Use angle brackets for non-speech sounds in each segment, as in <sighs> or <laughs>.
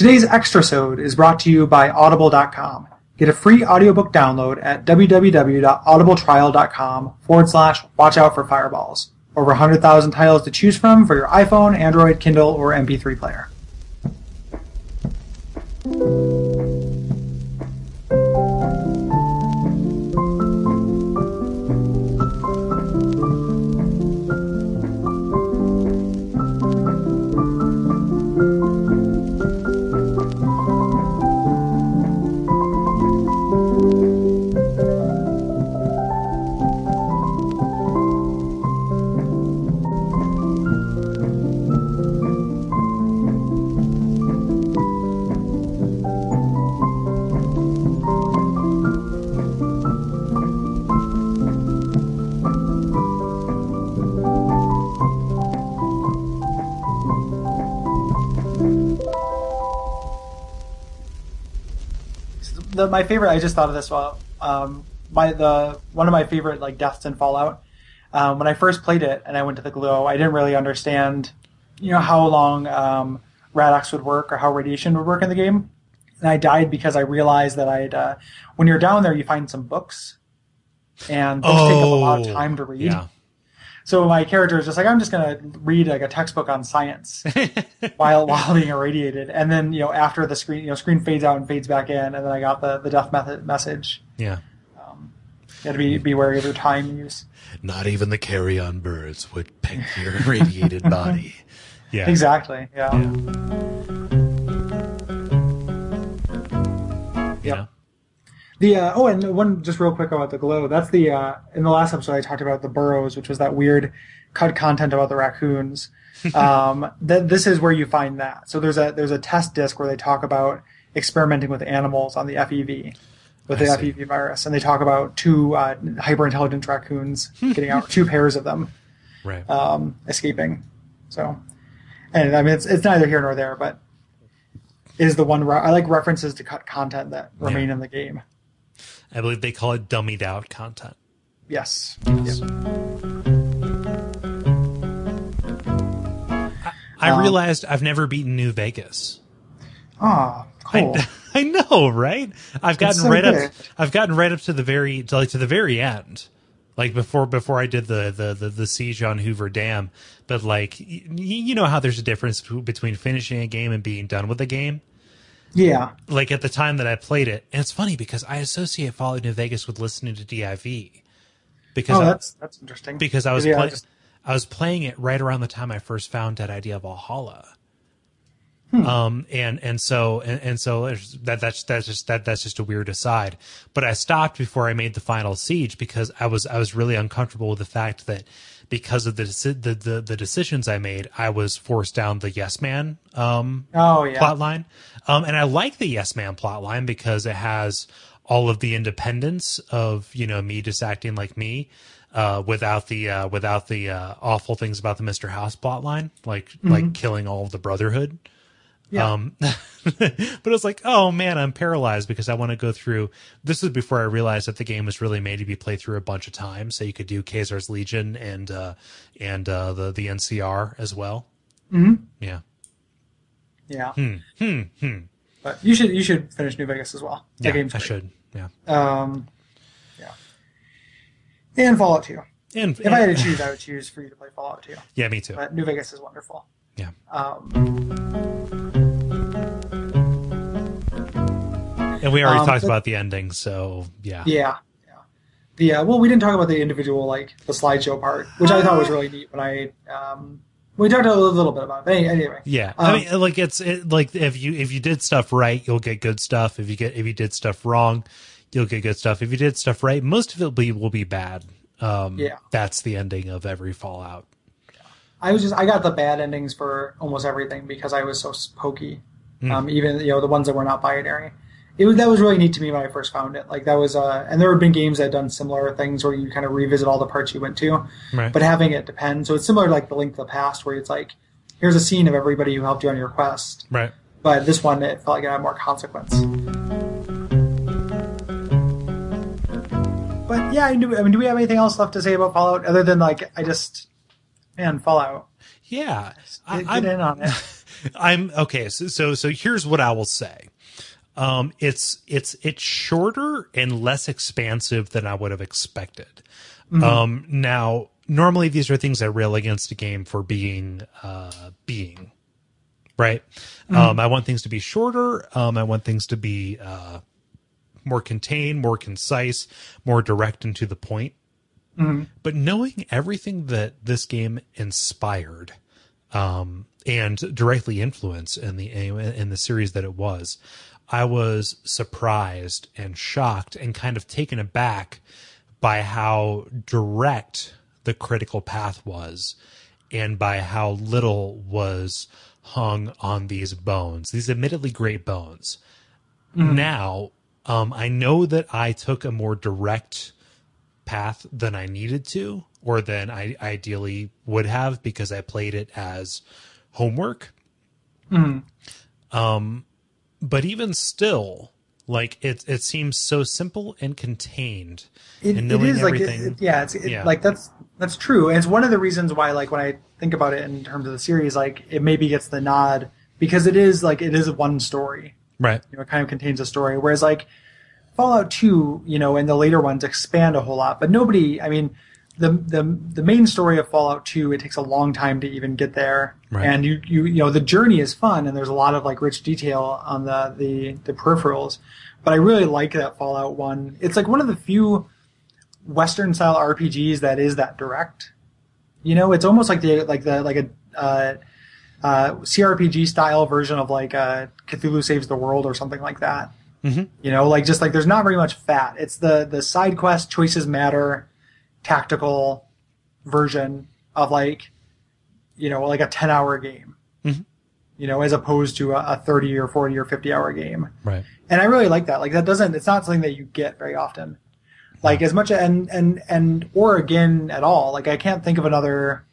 Today's extra sode is brought to you by Audible.com. Get a free audiobook download at www.audibletrial.com forward slash watch out for fireballs. Over 100,000 titles to choose from for your iPhone, Android, Kindle, or MP3 player. My favorite. I just thought of this while um, my the one of my favorite like deaths in Fallout. Um, when I first played it and I went to the glow, I didn't really understand, you know, how long um, Rad-X would work or how radiation would work in the game. And I died because I realized that I'd uh, when you're down there, you find some books, and those take up a lot of Oh, time to read. Yeah. So my character is just like, I'm just gonna read like a textbook on science <laughs> while while being irradiated, and then you know after the screen, you know, screen fades out and fades back in, and then I got the the death method message. Yeah. Um, You got to be be wary of your time use. Not even the carrion birds would peck your irradiated body. <laughs> Yeah. Exactly. Yeah. You know? The uh, oh, and one just real quick about the glow. That's the uh, in the last episode I talked about the burrows, which was that weird cut content about the raccoons. <laughs> um, th- this is where you find that. So there's a there's a test disc where they talk about experimenting with animals on the FEV with I the see. FEV virus, and they talk about two uh, hyper intelligent raccoons <laughs> getting out, two pairs of them Right. um, escaping. So, and I mean it's it's neither here nor there, but is the one re- I like references to cut content that remain Yeah. in the game. I believe they call it dummied out content. Yes. Yes. I Um, realized I've never beaten New Vegas. Ah, cool. I, <laughs> I know, right? I've gotten so right up. I've gotten right up to the very, to, like to the very end, like before before I did the the the, the siege on Hoover Dam. But like, y- you know how there's a difference between finishing a game and being done with a game. Yeah. Like at the time that I played it, and it's funny because I associate Fallout New Vegas with listening to DIV because Oh, I, that's that's interesting. because I was Yeah, play- just- I was playing it right around the time I first found Dead Idea of Valhalla. Um and and so and, and so that that's that's just that that's just a weird aside. But I stopped before I made the final siege because I was I was really uncomfortable with the fact that because of the the the, the decisions I made, I was forced down the yes man um oh yeah. plot line. Um, and I like the Yes Man plot line because it has all of the independence of, you know, me just acting like me, uh, without the, uh, without the, uh, awful things about the Mr. House plot line, like, like killing all of the brotherhood. Yeah. Um, <laughs> but it's like, oh man, I'm paralyzed because I want to go through. This was before I realized that the game was really made to be played through a bunch of times, so you could do Caesar's Legion and uh, and uh, the the NCR as well. Mm-hmm. Yeah, yeah. hmm, hmm, hmm. But you should you should finish New Vegas as well. That Yeah, game's I great. should. Yeah, Um, yeah. And Fallout 2. and, If I had to choose, I would <laughs> choose for you to play Fallout 2. yeah, me too. But New Vegas is wonderful. Yeah. Um, And we already Um, talked but- about the ending, so yeah. yeah. Yeah. The uh, well, we didn't talk about the individual like the slideshow part, which I thought was really neat. When I um, we talked a little, bit about it. But anyway. Yeah, Um, I mean, like it's it, like if you if you did stuff right, you'll get good stuff. If you get if you did stuff wrong, you'll get good stuff. If you did stuff right, most of it will be will be bad. Um, Yeah. that's the ending of every Fallout. I was just I got the bad endings for almost everything because I was so pokey. Hmm. Um, even you know the ones that were not binary. It was that was really neat to me when I first found it. Like that was uh, and there have been games that had done similar things where you kind of revisit all the parts you went to, Right. but having it depend. So it's similar to like the Link to the Past where it's like here's a scene of everybody who helped you on your quest, right. but this one it felt like it had more consequence. But yeah, I, knew, I mean, do we have anything else left to say about Fallout other than like I just man Fallout? Yeah, I, Get, I'm- in on it. <laughs> I'm okay. So, so, so here's what I will say. Um, it's, it's, it's shorter and less expansive than I would have expected. Um, now, normally these are things I rail against a game for being, uh, being, right? Um, I want things to be shorter. Um, I want things to be, uh, more contained, more concise, more direct and to the point. But knowing everything that this game inspired, um, and directly influenced in the in the series that it was, I was surprised and shocked and kind of taken aback by how direct the critical path was, and by how little was hung on these bones, these admittedly great bones. Now, um, I know that I took a more direct path than I needed to, or than I ideally would have because I played it as homework. Um, but even still, like it, it seems so simple and contained, It, and it knowing is like it- it- yeah, it's it, Yeah. like that's that's true, and it's one of the reasons why like when I think about it in terms of the series, like it maybe gets the nod because it is like it is one story. right. You know, it kind of contains a story, whereas like Fallout Two, you know, and the later ones expand a whole lot, but nobody. I mean. The, the the main story of Fallout 2 it takes a long time to even get there Right. and you, you you know the journey is fun and there's a lot of like rich detail on the the the peripherals but I really like that Fallout 1 it's like one of the few Western style RPGs that is that direct. You know, it's almost like the like the like a uh, uh, CRPG style version of like uh, Cthulhu Saves the World or something like that. Mhm. You know, like just like there's not very much fat. It's the the side quest choices matter, tactical version of like, you know, like a ten hour game. Mhm. You know, as opposed to a, a thirty or forty or fifty hour game Right. and I really like that. Like that doesn't. It's not something that you get very often. Like as much and and and or again at all. Like I can't think of another.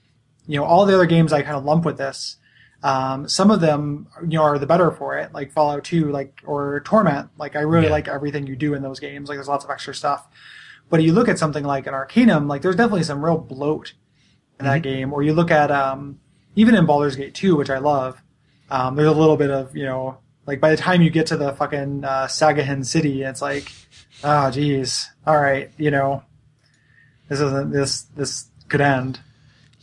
You know, all the other games I kind of lump with this. Um, some of them, you know, are the better for it, like Fallout 2, like or Torment. Like I really Yeah. like everything you do in those games. Like there's lots of extra stuff. But you look at something like an Arcanum, like there's definitely some real bloat in that game. Or you look at um, even in Baldur's Gate 2, which I love. Um, there's a little bit of you know, like by the time you get to the fucking uh, Sahuagin city, it's like, oh geez, all right, you know, this isn't this this could end,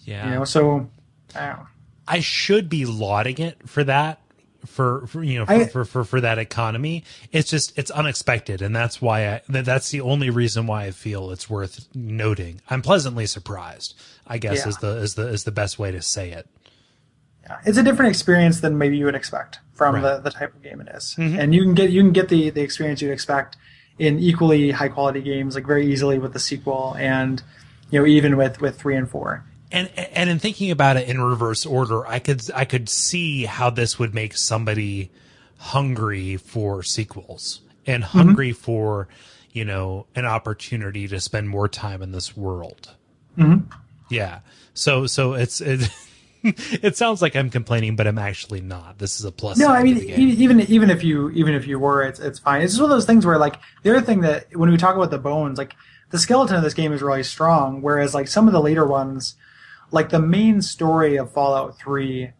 Yeah. you know. So, I don't know. I should be lauding it for that. For, for you know for, I- for, for for that economy it's just it's unexpected and that's why i that, that's the only reason why i feel it's worth noting i'm pleasantly surprised i guess Yeah. is the is the is the best way to say it Yeah, it's a different experience than maybe you would expect from Right. the, the type of game it is. Mm-hmm. and you can get you can get the the experience you'd expect in equally high quality games like very easily with the sequel and you know even with with three and four. And and in thinking about it in reverse order i could i could see how this would make somebody hungry for sequels and mm-hmm. hungry for you know an opportunity to spend more time in this world. Mm-hmm. Yeah. So so it's it, <laughs> it sounds like i'm complaining but i'm actually not. This is a plus No, I mean even even if you even if you were, it's it's fine. It's just one of those things where like the other thing that when we talk about the bones, like the skeleton of this game is really strong, whereas like some of the later ones, like the main story of Fallout Three,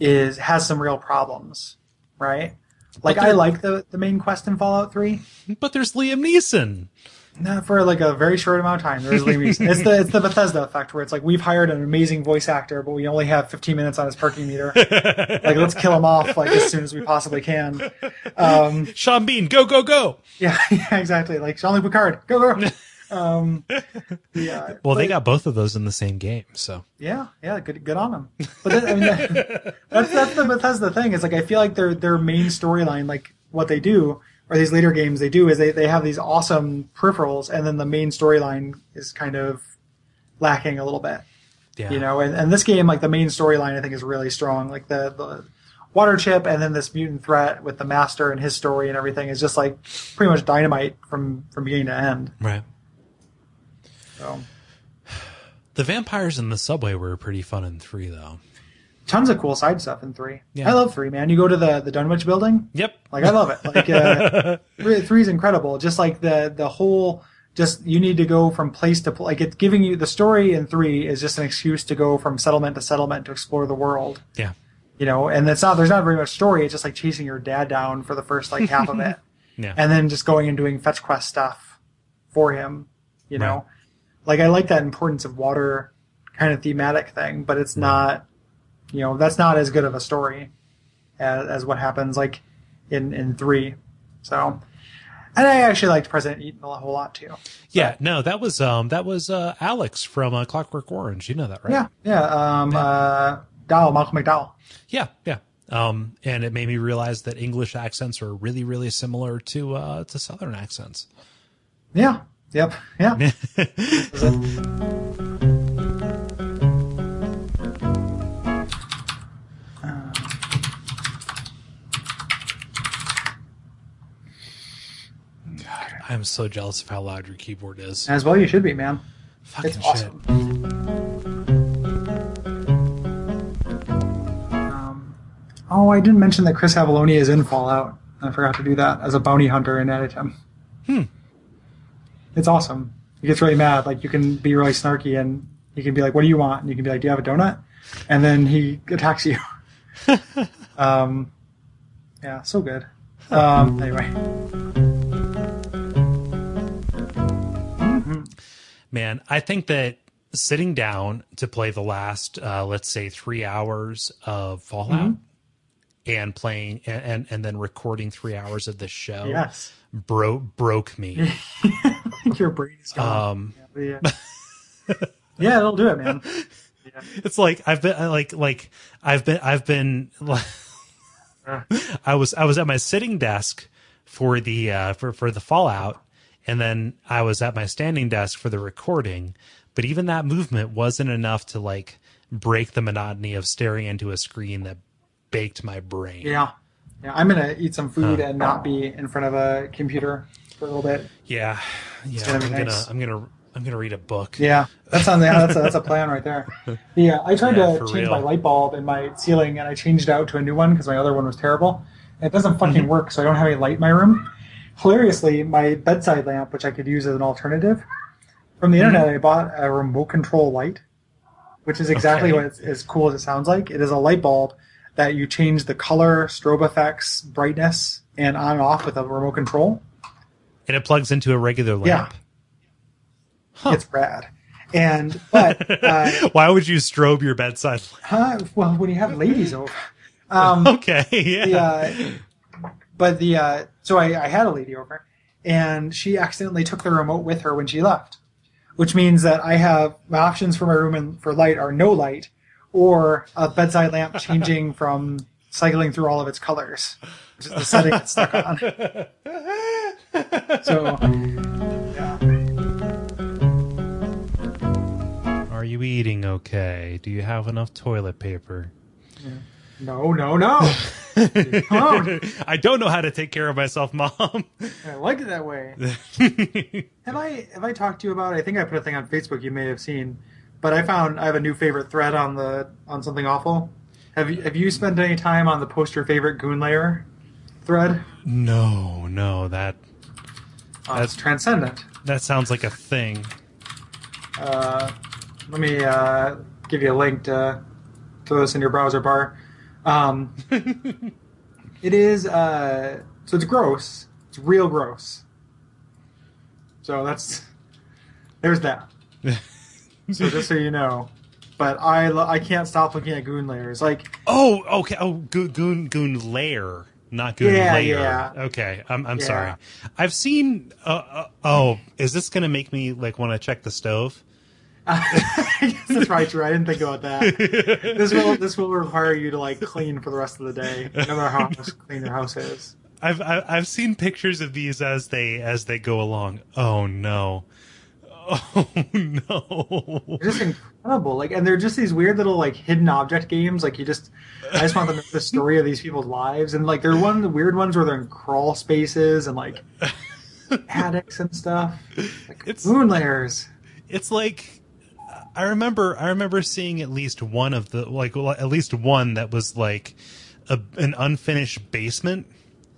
is has some real problems, right? Like I like the the main quest in Fallout Three. but there's liam neeson Not for like a very short amount of time. There's Liam Neeson. It's the it's the Bethesda effect where it's like we've hired an amazing voice actor, but we only have 15 minutes on his parking meter. <laughs> like let's kill him off like as soon as we possibly can. <laughs> Um, sean bean go go go yeah, <laughs> yeah, exactly. Like Jean-Luc Picard, go go. Um, yeah. <laughs> well they got both of those in the same game so Yeah, yeah, good, good on them. But then, I mean, that, <laughs> that's that's the Bethesda thing. Is like I feel like their their main storyline, like what they do, or these later games they do, is they they have these awesome peripherals, and then the main storyline is kind of lacking a little bit. yeah You know, and, and this game, like the main storyline, I think is really strong. Like the the water chip, and then this mutant threat with the master and his story and everything is just like pretty much dynamite from from beginning to end. right So The vampires in the subway were pretty fun in three, though. tons of cool side stuff in three. Yeah. I love three, man. You go to the the Dunwich building. Yep. Like I love it. Like uh, <laughs> three, is incredible. Just like the the whole, just you need to go from place to place. Like it's giving you the story in three is just an excuse to go from settlement to settlement to explore the world. Yeah. you know, and it's not there's not very much story. It's just like chasing your dad down for the first like half of it, <laughs> Yeah. and then just going and doing fetch quest stuff for him. You know, Right. Like I like that importance of water kind of thematic thing, but it's not, you know, that's not as good of a story as, as what happens like in in three. So, and I actually liked President Eden a whole lot too. yeah. No, that was um that was uh Alex from uh, Clockwork Orange. You know that, right? Yeah, yeah. Um, uh, Dowell, Malcolm McDowell. Yeah, yeah. Um, and it made me realize that English accents are really, really similar to uh, to Southern accents. Yeah. Yep. Yeah. <laughs> I'm so jealous of how loud your keyboard is. As well, you should be, man. Fucking It's shit. awesome. Um, oh, I didn't mention that Chris Avellone is in Fallout. I forgot to do that as a bounty hunter and in Adytum. Hmm. It's awesome. He gets really mad. Like you can be really snarky, and you can be like, "What do you want?" And you can be like, "Do you have a donut?" And then he attacks you. <laughs> um, yeah, so good. Um, anyway, Man, I think that sitting down to play the last, uh, let's say, three hours of Fallout and playing and, and, and then recording three hours of this show yes, bro- broke me. <laughs> your brain is gone. Um, Yeah, yeah. <laughs> yeah, it'll do it, man. Yeah. <laughs> it's like I've been I like like I've been I've been like, <laughs> I was I was at my sitting desk for the uh for for the fallout and then I was at my standing desk for the recording but even that movement wasn't enough to like break the monotony of staring into a screen that baked my brain. Yeah. Yeah, I'm gonna eat some food and not be in front of a computer for a little bit. Yeah. Yeah, gonna I'm be gonna. I'm gonna I'm gonna read a book. Yeah, that's on the that's a, that's a plan right there. <laughs> Yeah, I tried Yeah, to change real. my light bulb in my ceiling, and I changed it out to a new one because my other one was terrible. And it doesn't fucking Mm-hmm. work, so I don't have any light in my room. Hilariously, my bedside lamp, which I could use as an alternative, from the Mm-hmm. internet, I bought a remote control light, which is exactly Okay. what it's as cool as it sounds like. It is a light bulb that you change the color, strobe effects, brightness, and on and off with a remote control. And it plugs into a regular lamp. Yeah, It's rad. And but <laughs> uh, Why would you strobe your bedside lamp? huh, well, when you have ladies over, um, <laughs> Okay, yeah. the, uh, but the uh, so I, I had a lady over, and she accidentally took the remote with her when she left, which means that I have my options for my room and for light are no light, or a bedside lamp <laughs> changing from cycling through all of its colors, which is the setting it's stuck on. So, <laughs> yeah. Are you eating okay? Do you have enough toilet paper? no, no, no. Oh, <laughs> I don't know how to take care of myself, mom. I like it that way. <laughs> Have I have I talked to you about? I think I put a thing on Facebook you may have seen, but I found I have a new favorite thread on the on something awful. Have you have you spent any time on the post your favorite goon lair thread? no, no, that Uh, it's transcendent. that sounds like a thing. Uh, let me uh, give you a link to throw this in your browser bar. Um, <laughs> it is uh, so it's gross. It's real gross. So that's <laughs> there's that. so <laughs> just so you know, but I I can't stop looking at goon lairs. Like Oh, okay. Oh, Goon Goon, goon lair, not good Yeah, layer. yeah. Okay, I'm I'm Yeah. sorry. I've seen. Uh, uh, oh, is this gonna make me like want to check the stove? I guess <laughs> that's probably true. I didn't think about that. <laughs> this will this will require you to like clean for the rest of the day, no matter how clean your house is. I've I've seen pictures of these as they as they go along. Oh no. Oh <laughs> no. They're just incredible. Like, and they're just these weird little like hidden object games. Like, you just, I just want to know the story of these people's lives. And like, they're one of the weird ones where they're in crawl spaces and like <laughs> attics and stuff. Like It's- moon layers. It's like I remember I remember seeing at least one of the like well, at least one that was like a, an unfinished basement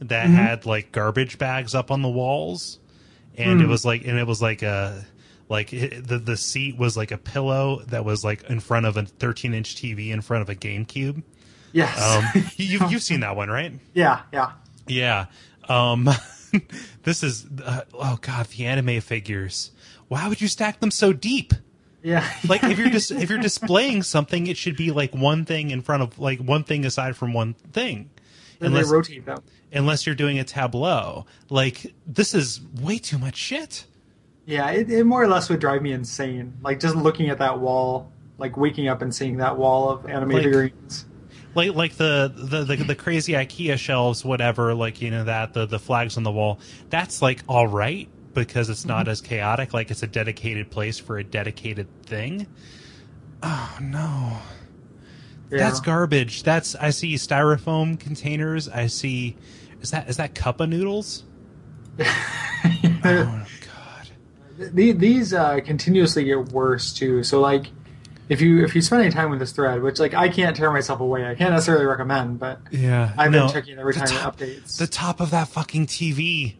that Mm-hmm. had like garbage bags up on the walls and it Hmm. was like and it was like a like it, the the seat was like a pillow that was like in front of a 13 inch TV in front of a GameCube Yes. Um, <laughs> you, you've seen that one, right? yeah, yeah. Yeah. Um, <laughs> this is uh, oh god, the anime figures. Why would you stack them so deep? Yeah. <laughs> Like if you're just if you're displaying something, it should be like one thing in front of like one thing aside from one thing. then Unless they rotate them. unless you're doing a tableau. Like this is way too much shit. Yeah, it, it more or less would drive me insane. Like just looking at that wall, like waking up and seeing that wall of animated Like- figurines. like like the, the the the crazy IKEA shelves, whatever. Like you know that the the flags on the wall. That's like all right because it's not mm-hmm. as chaotic. Like it's a dedicated place for a dedicated thing. Oh no, Yeah. that's garbage. That's I see styrofoam containers. I see. Is that is that cup of noodles? <laughs> Oh The- these uh, continuously get worse too. So like, if you if you spend any time with this thread, which like I can't tear myself away, I can't necessarily recommend, but Yeah, I've no, been checking every time top- it updates. The top of that fucking TV.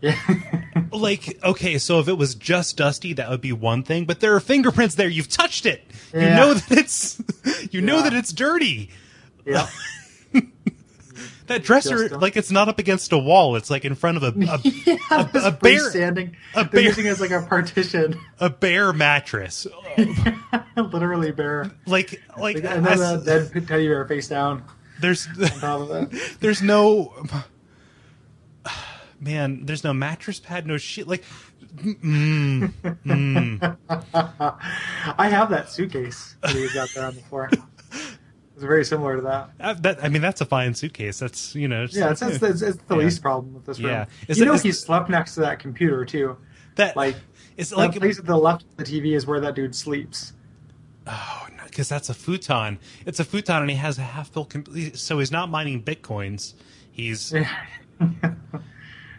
yeah. <laughs> like okay so if it was just dusty that would be one thing but there are fingerprints there you've touched it Yeah. you know that it's <laughs> you know that it's dirty yeah. <laughs> that dresser like it's not up against a wall it's like in front of a <laughs> a, yeah, this a bear- standing. a bear- using as like a partition, <laughs> a bare mattress <laughs> literally bare. like like and then a dead teddy bear face down there's on top of it. there's no <sighs> man there's no mattress pad no shit like mm, mm. I have that suitcase that he's got there on the floor. It's very similar to that. Uh, that, I mean, that's a fine suitcase. That's you know, Yeah, it's, it's, it's, it's the Yeah. least problem with this room. Yeah. Is you it- know he slept next to that computer too. that Like it's that like place at the left of the TV is where that dude sleeps. Oh, no, because that's a futon. It's a futon, and he has a half built. Com- so he's not mining bitcoins. He's <laughs>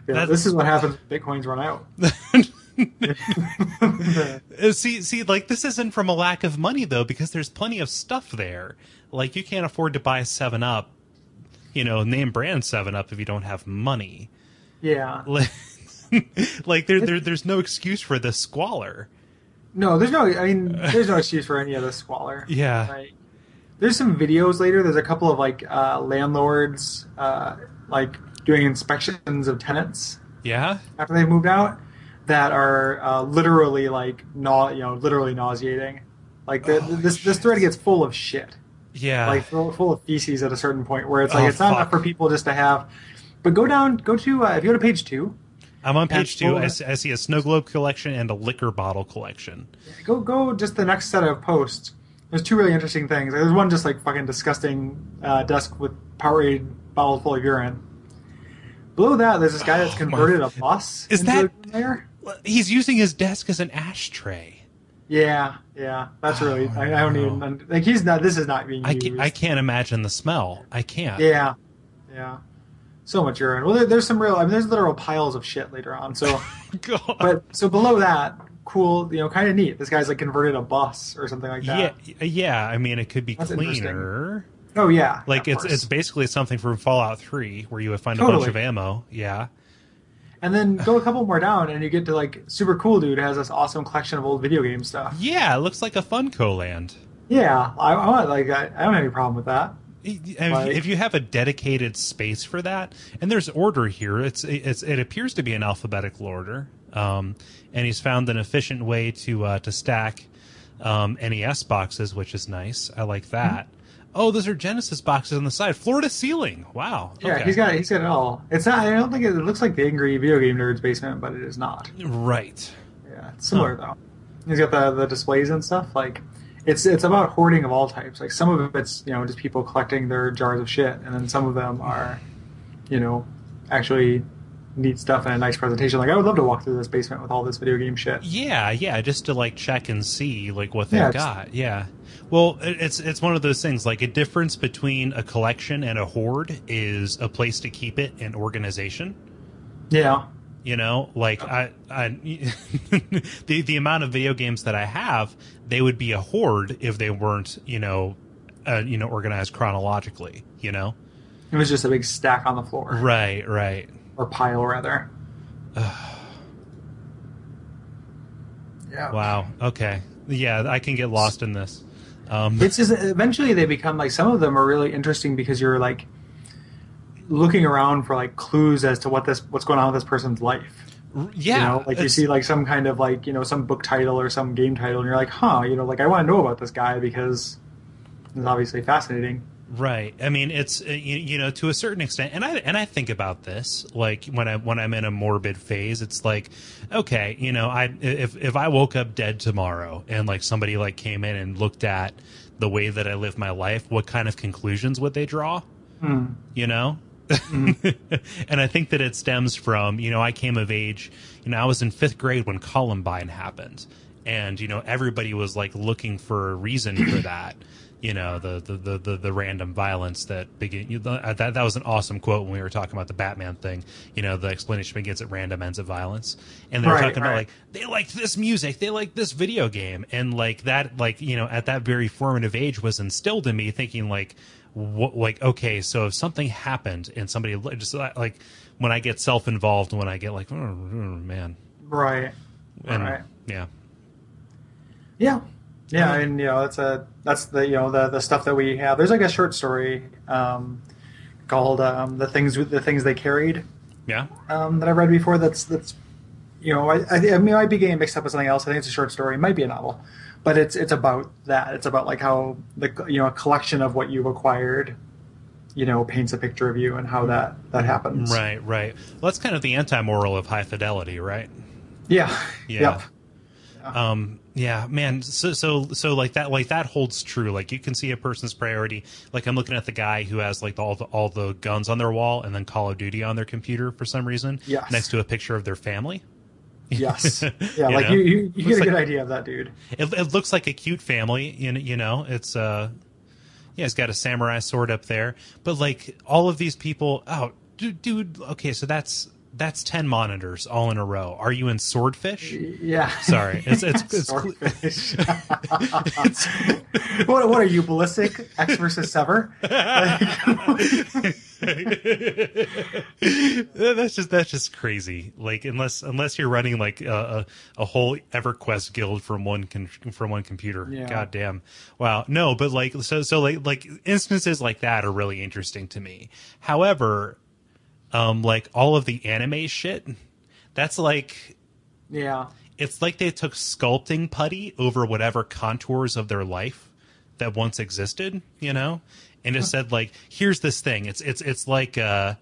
Yeah, That's- this is what happens when bitcoins run out. <laughs> Uh, see, see, like this isn't from a lack of money though, because there's plenty of stuff there. Like you can't afford to buy Seven Up, you know, name brand Seven Up if you don't have money. yeah. Like, <laughs> like there, there, there's no excuse for the squalor. No, there's no. I mean, there's no excuse for any of the squalor. Yeah. Right. There's some videos later. There's a couple of like uh, landlords, uh, like doing inspections of tenants Yeah, after they've moved out, that are uh, literally like nau- you know, literally nauseating. Like the, Oh, this this thread gets full of shit, yeah. like full, full of feces at a certain point where it's like Oh, it's not enough for people just to have. But go down, go to uh, if you go to page two, I'm on page two. I see, I see a snow globe collection and a liquor bottle collection. go go just the next set of posts. There's two really interesting things. There's one just like fucking disgusting uh, desk with Powerade bottle full of urine. Below that, there's this guy that's Oh, converted a bus Is that- there. He's using his desk as an ashtray. Yeah, yeah, that's really. Oh, I, I don't no. even like. He's not. This is not being I used. can't, I can't imagine the smell. I can't. Yeah, yeah. So much urine. Well, there, there's some real. I mean, there's literal piles of shit later on. So, <laughs> but so below that, cool. You know, kind of neat. This guy's like converted a bus or something like that. yeah. Yeah. I mean, it could be That's cleaner. Oh yeah. Like it's course. it's basically something from Fallout Three, where you would find a bunch of ammo. Yeah. And then go a couple more down, and you get to like super cool dude has this awesome collection of old video game stuff. Yeah, it looks like a FuncoLand. Yeah, I, I want like I, I don't have any problem with that. If, Like- if you have a dedicated space for that, and there's order here, it's, it's it appears to be an alphabetical order, um, and he's found an efficient way to uh, to stack um, NES boxes, which is nice. I like that. Oh, those are Genesis boxes on the side, floor to ceiling. Wow. Yeah, Okay. he's got he's got it all. It's not. I don't think it, it looks like the angry video game nerd's basement, but it is not. right. Yeah, it's similar though. He's got the the displays and stuff. Like, it's it's about hoarding of all types. Like some of it's you know just people collecting their jars of shit, and then some of them are, you know, actually neat stuff and a nice presentation. Like I would love to walk through this basement with all this video game shit. Yeah, yeah, just to like check and see like what they've Yeah, got. Yeah. Well, it's it's one of those things like a difference between a collection and a hoard is a place to keep it and organization. Yeah, You know, like I, I <laughs> the the amount of video games that I have, they would be a hoard if they weren't, you know, uh, you know, organized chronologically. You know, it was just a big stack on the floor right, right. Or pile rather. yeah. Wow. Okay. Yeah, I can get lost in this. Um, It's just eventually they become like some of them are really interesting because you're like looking around for like clues as to what this what's going on with this person's life. yeah, you know, like you see like some kind of like you know some book title or some game title, and you're like, huh, you know, like I want to know about this guy because it's obviously fascinating. Right. I mean, it's uh, you, you know to a certain extent, and I and I think about this like when I when I'm in a morbid phase. It's like, okay, you know, I if if I woke up dead tomorrow and like somebody like came in and looked at the way that I live my life, what kind of conclusions would they draw? You know. <laughs> and I think that it stems from, you know, I came of age, you know, I was in fifth grade when Columbine happened. And, you know, everybody was like looking for a reason for that. You know, the, the, the, the, the random violence that begin, you, uh, that, that was an awesome quote when we were talking about the Batman thing. You know, the explanation begins at random, ends at violence. And they're Right, talking about like, they liked this music, they liked this video game. And like that, like, you know, at that very formative age was instilled in me thinking like, what, like okay so if something happened and somebody just like when i get self-involved when i get like oh, man Right. and Right. yeah Yeah. Yeah, and you know that's a that's the you know the the stuff that we have. There's like a short story um, called um, the things the things they carried yeah um, that I read before. That's that's you know I I, I mean I might be getting mixed up with something else. I think it's a short story. It might be a novel, but it's it's about that. It's about like how the you know a collection of what you've acquired, you know, paints a picture of you and how that that happens. right right well that's kind of the anti-moral of high fidelity right Yeah. Yeah. Yep. um yeah man so so so like that like that holds true like you can see a person's priority like i'm looking at the guy who has like all the all the guns on their wall and then call of duty on their computer for some reason Yes. next to a picture of their family Yes. <laughs> Yeah. You like know? you you, you get a like- good idea of that dude. It, it looks like a cute family, you know. You know, it's uh, yeah, he's got a samurai sword up there, but like all of these people, oh, dude, dude okay, so that's that's ten monitors all in a row. Are you in Swordfish? Yeah. Sorry, it's it's <laughs> it's, Swordfish. <laughs> <laughs> what, what are you, ballistic? Ecks versus Sever? that's just that's just crazy. Like unless unless you're running like a, a, a whole EverQuest guild from one con- from one computer. Yeah. God damn. Wow. No, but like so so like like instances like that are really interesting to me. However, um like all of the anime shit, that's like yeah. it's like they took sculpting putty over whatever contours of their life that once existed, you know, and just said like, "Here's this thing." It's it's it's like, uh,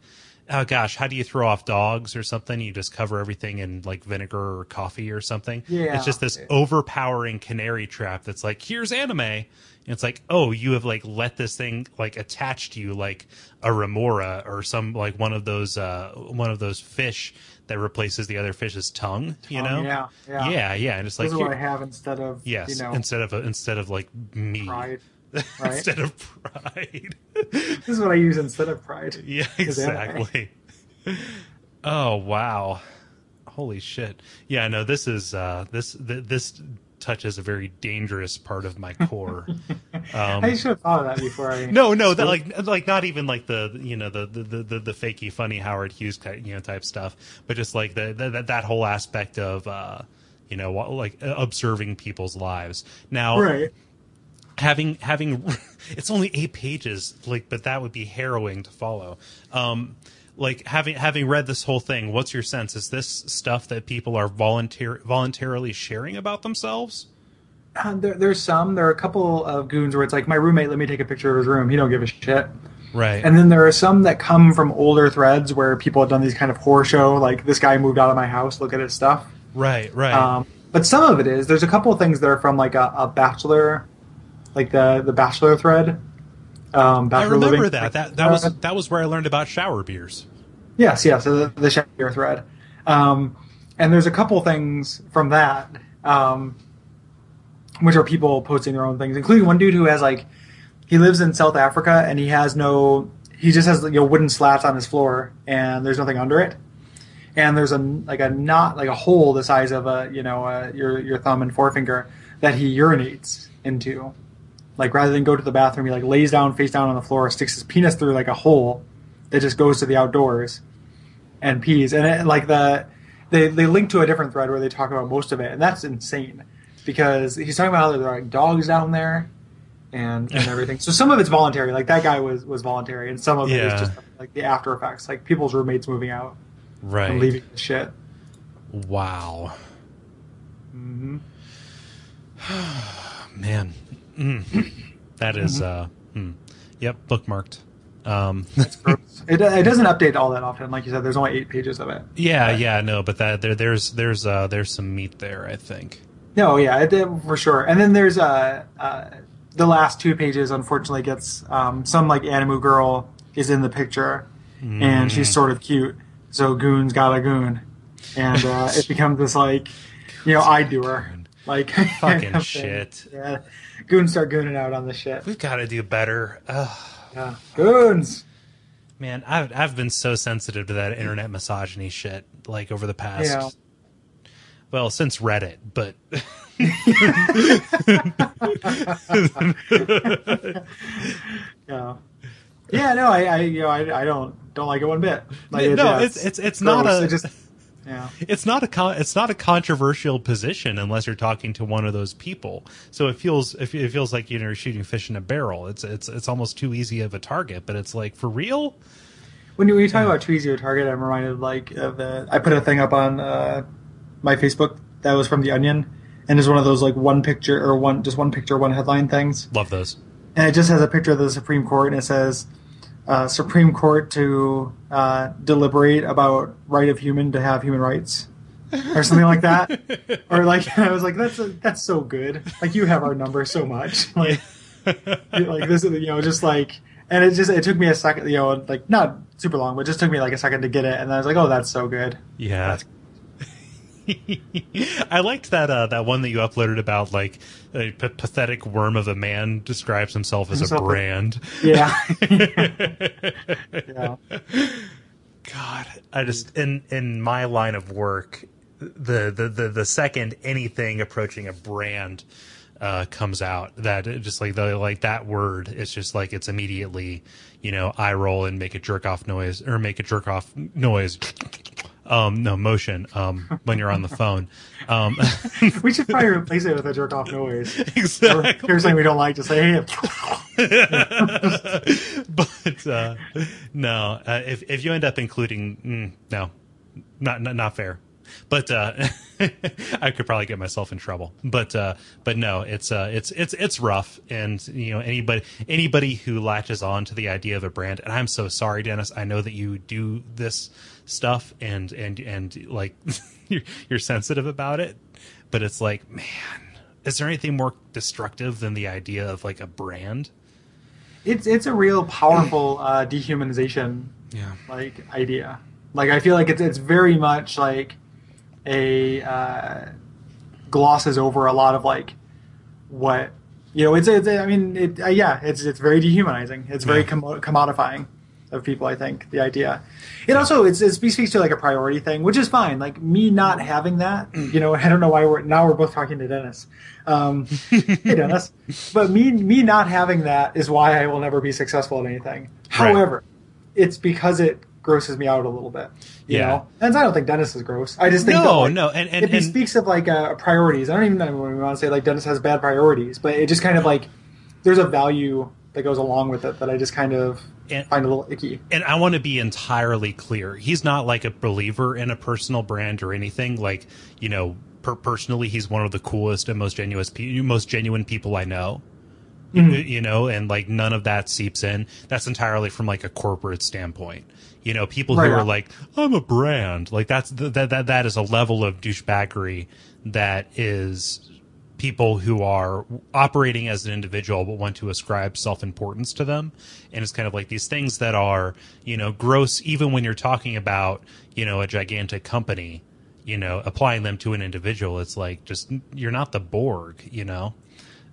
oh gosh, how do you throw off dogs or something? You just cover everything in like vinegar or coffee or something. Yeah. it's just this overpowering canary trap that's like, "Here's anime." And it's like, oh, you have like let this thing like attach to you like a remora or some like one of those uh one of those fish that replaces the other fish's tongue, you know? yeah, yeah. yeah, yeah, and it's like This is what I have instead of, yes, you know, instead of a, instead of like me, pride. Right? instead of pride. this is what I use instead of pride. yeah, exactly. oh wow, holy shit! Yeah, no, this is uh, this th- this touches a very dangerous part of my core. <laughs> Um, I should have thought of that before I. No, no, that like like not even like the you know the the the, the, fakey funny Howard Hughes type, you know type stuff, but just like the, the that that whole aspect of uh you know like observing people's lives. Now, Right. Having having <laughs> it's only eight pages, like but that would be harrowing to follow. Um, like having having read this whole thing, what's your sense? Is this stuff that people are volunteer voluntarily sharing about themselves? Uh, there, there's some. There are a couple of goons where it's like, my roommate let me take a picture of his room. He don't give a shit. Right. And then there are some that come from older threads where people have done these kind of horror show, like this guy moved out of my house, look at his stuff. right. Right. Um, but some of it is. There's a couple of things that are from like a, a bachelor, like the the bachelor thread. Um, I remember living that. That that was that was where I learned about shower beers. Yes, yes, the, the Shakespeare thread. Um, and there's a couple things from that, um, which are people posting their own things, including one dude who has like, he lives in South Africa and he has no, he just has you know wooden slats on his floor and there's nothing under it. And there's a like a knot, like a hole the size of a you know uh, your your thumb and forefinger that he urinates into. Like rather than go to the bathroom, he like lays down face down on the floor, sticks his penis through like a hole that just goes to the outdoors and pees. And it, like the they they link to a different thread where they talk about most of it, and that's insane because he's talking about how there are like dogs down there, and and everything. So some of it's voluntary. Like that guy was was voluntary, and some of it Yeah. is just like the after effects, like people's roommates moving out right, and leaving the shit. Wow. Mm-hmm. <sighs> Man. Mm. That is, uh, hmm. yep, bookmarked. Um, <laughs> It, it doesn't update all that often. Like you said, there's only eight pages of it. yeah, yeah, no, but that there, there's, there's, uh, there's some meat there, I think. No, yeah, it, it- for sure. And then there's uh, uh, the last two pages. Unfortunately, gets um, some like animu girl is in the picture, and she's sort of cute. So goon's got a goon, and uh, it becomes this like, you know, I do her <laughs> like <laughs> Fucking kind of thing. shit. Yeah, goons start gooning out on the shit. We've got to do better. Ugh. Yeah, goons. Man, I've I've been so sensitive to that internet misogyny shit like over the past. Yeah. Well, since Reddit, but <laughs> Yeah. Yeah, no, I, I, you know, I, I don't, don't like it one bit. Like, No, yeah, it's- it's- it's not gross. a- It just, yeah. it's not a con- it's not a controversial position unless you're talking to one of those people. So it feels it it feels like you know you're shooting fish in a barrel. It's it's it's almost too easy of a target. But it's like for real. When you, when you talk about too easy to target, I'm reminded like of the. I put a thing up on uh, my Facebook that was from the Onion, and is one of those like one picture or one just one picture, one headline things, Love those. and it just has a picture of the Supreme Court, and it says uh, Supreme Court to uh, deliberate about right of human to have human rights. Or something like that, <laughs> or like <laughs> I was like, "That's that's so good." Like you have our number so much, <laughs> like like this is you know just like and it just it took me a second you know like not super long but it just took me like a second to get it and i was like oh that's so good Yeah. <laughs> I liked that uh, that one that you uploaded about like a p- pathetic worm of a man describes himself as a brand. yeah <laughs> yeah God, I just in in my line of work, the the the, the second anything approaching a brand uh, comes out, that just like the like that word, it's just like it's immediately, you know, eye roll and make a jerk off noise or make a jerk off noise. Um, no motion. Um, when you're on the phone. Um, <laughs> we should probably replace it with a jerk off noise or exactly. here's something we don't like to say hey <laughs> but uh, no, uh, if if you end up including mm, no, not, not not fair. But uh, <laughs> I could probably get myself in trouble. But uh, but no, it's uh, it's it's it's rough, and you know anybody anybody who latches on to the idea of a brand, and I'm so sorry, Dennis. I know that you do this stuff, and and and like <laughs> you're, you're sensitive about it, but it's like, man, is there anything more destructive than the idea of like a brand? it's it's a real powerful uh dehumanization Yeah. like idea like i feel like it's it's very much like a uh glosses over a lot of like what you know it's, it's i mean it uh, yeah it's it's very dehumanizing. It's very Yeah. commo- commodifying of people i think the idea. It also it's, it speaks to like a priority thing which is fine. Like me not having that you know <laughs> i don't know why we're now we're both talking to dennis. Um <laughs> hey dennis. But me me not having that is why i will never be successful at anything. Right. however it's because it grosses me out a little bit you Yeah. know and i don't think dennis is gross i just think No, that, like, no, and- and- if he and- speaks of like uh, priorities i don't even know when we want to say like dennis has bad priorities but it just kind of like there's a value that goes along with it that i just kind of And- find a little icky and I want to be entirely clear. He's not like a believer in a personal brand or anything. Like, you know, per- personally, he's one of the coolest and most genuine, most genuine people I know. You- You know, and like none of that seeps in. That's entirely from like a corporate standpoint. You know, people Right who are like, "I'm a brand," like that's that that that is a level of douchebaggery that is people who are operating as an individual but want to ascribe self-importance to them. And it's kind of like these things that are you know gross even when you're talking about you know a gigantic company you know applying them to an individual. It's like just you're not the borg you know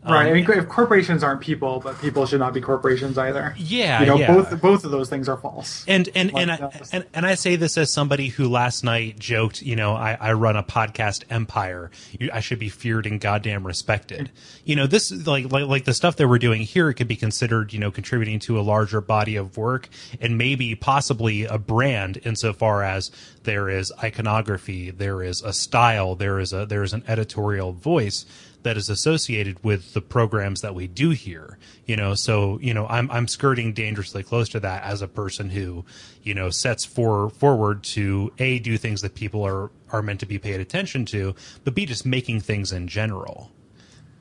right i Um, mean if corporations aren't people but people should not be corporations either yeah you know yeah. both both of those things are false And and Like and I, and and I say this as somebody who last night joked, you know, I, I run a podcast empire. You, I should be feared and goddamn respected. You know, this like like like the stuff that we're doing here could be considered, you know, contributing to a larger body of work and maybe possibly a brand insofar as there is iconography, there is a style, there is a there is an editorial voice that is associated with the programs that we do here. You know, so you know, I'm I'm skirting dangerously close to that as a person who, you know, sets for forward to a do things that people are are meant to be paid attention to, but b just making things in general.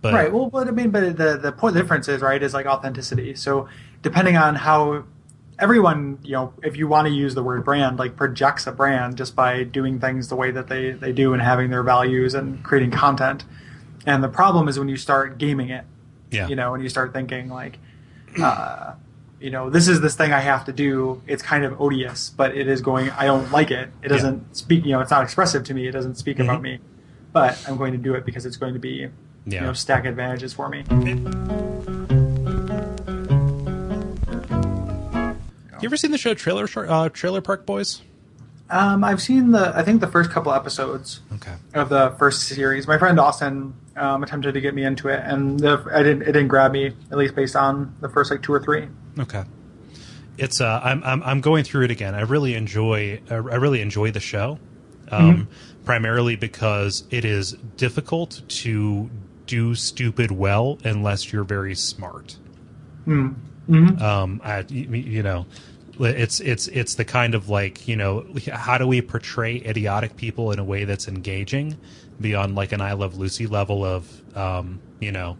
But, right. Well, but I mean, but the the point the difference is right is like authenticity. So depending on how everyone, you know, if you want to use the word brand, like projects a brand just by doing things the way that they, they do and having their values and creating content. And the problem is when you start gaming it, yeah. you know, when you start thinking like, uh, you know, this is this thing I have to do. It's kind of odious, but it is going. I don't like it. It doesn't yeah. speak. You know, it's not expressive to me. It doesn't speak mm-hmm. about me. But I'm going to do it because it's going to be, yeah. you know, stack advantages for me. You ever seen the show Trailer uh, Trailer Park Boys? Um, I've seen the I think the first couple episodes okay. of the first series. My friend Austin um, attempted to get me into it, and the, I didn't. It didn't grab me at least based on the first like two or three. Okay. It's uh, I'm I'm I'm going through it again. I really enjoy I really enjoy the show, um, mm-hmm. primarily because it is difficult to do stupid well unless you're very smart. Mm. Mm-hmm. Um, I, you know, it's it's it's the kind of like you know how do we portray idiotic people in a way that's engaging beyond like an I Love Lucy level of um, you know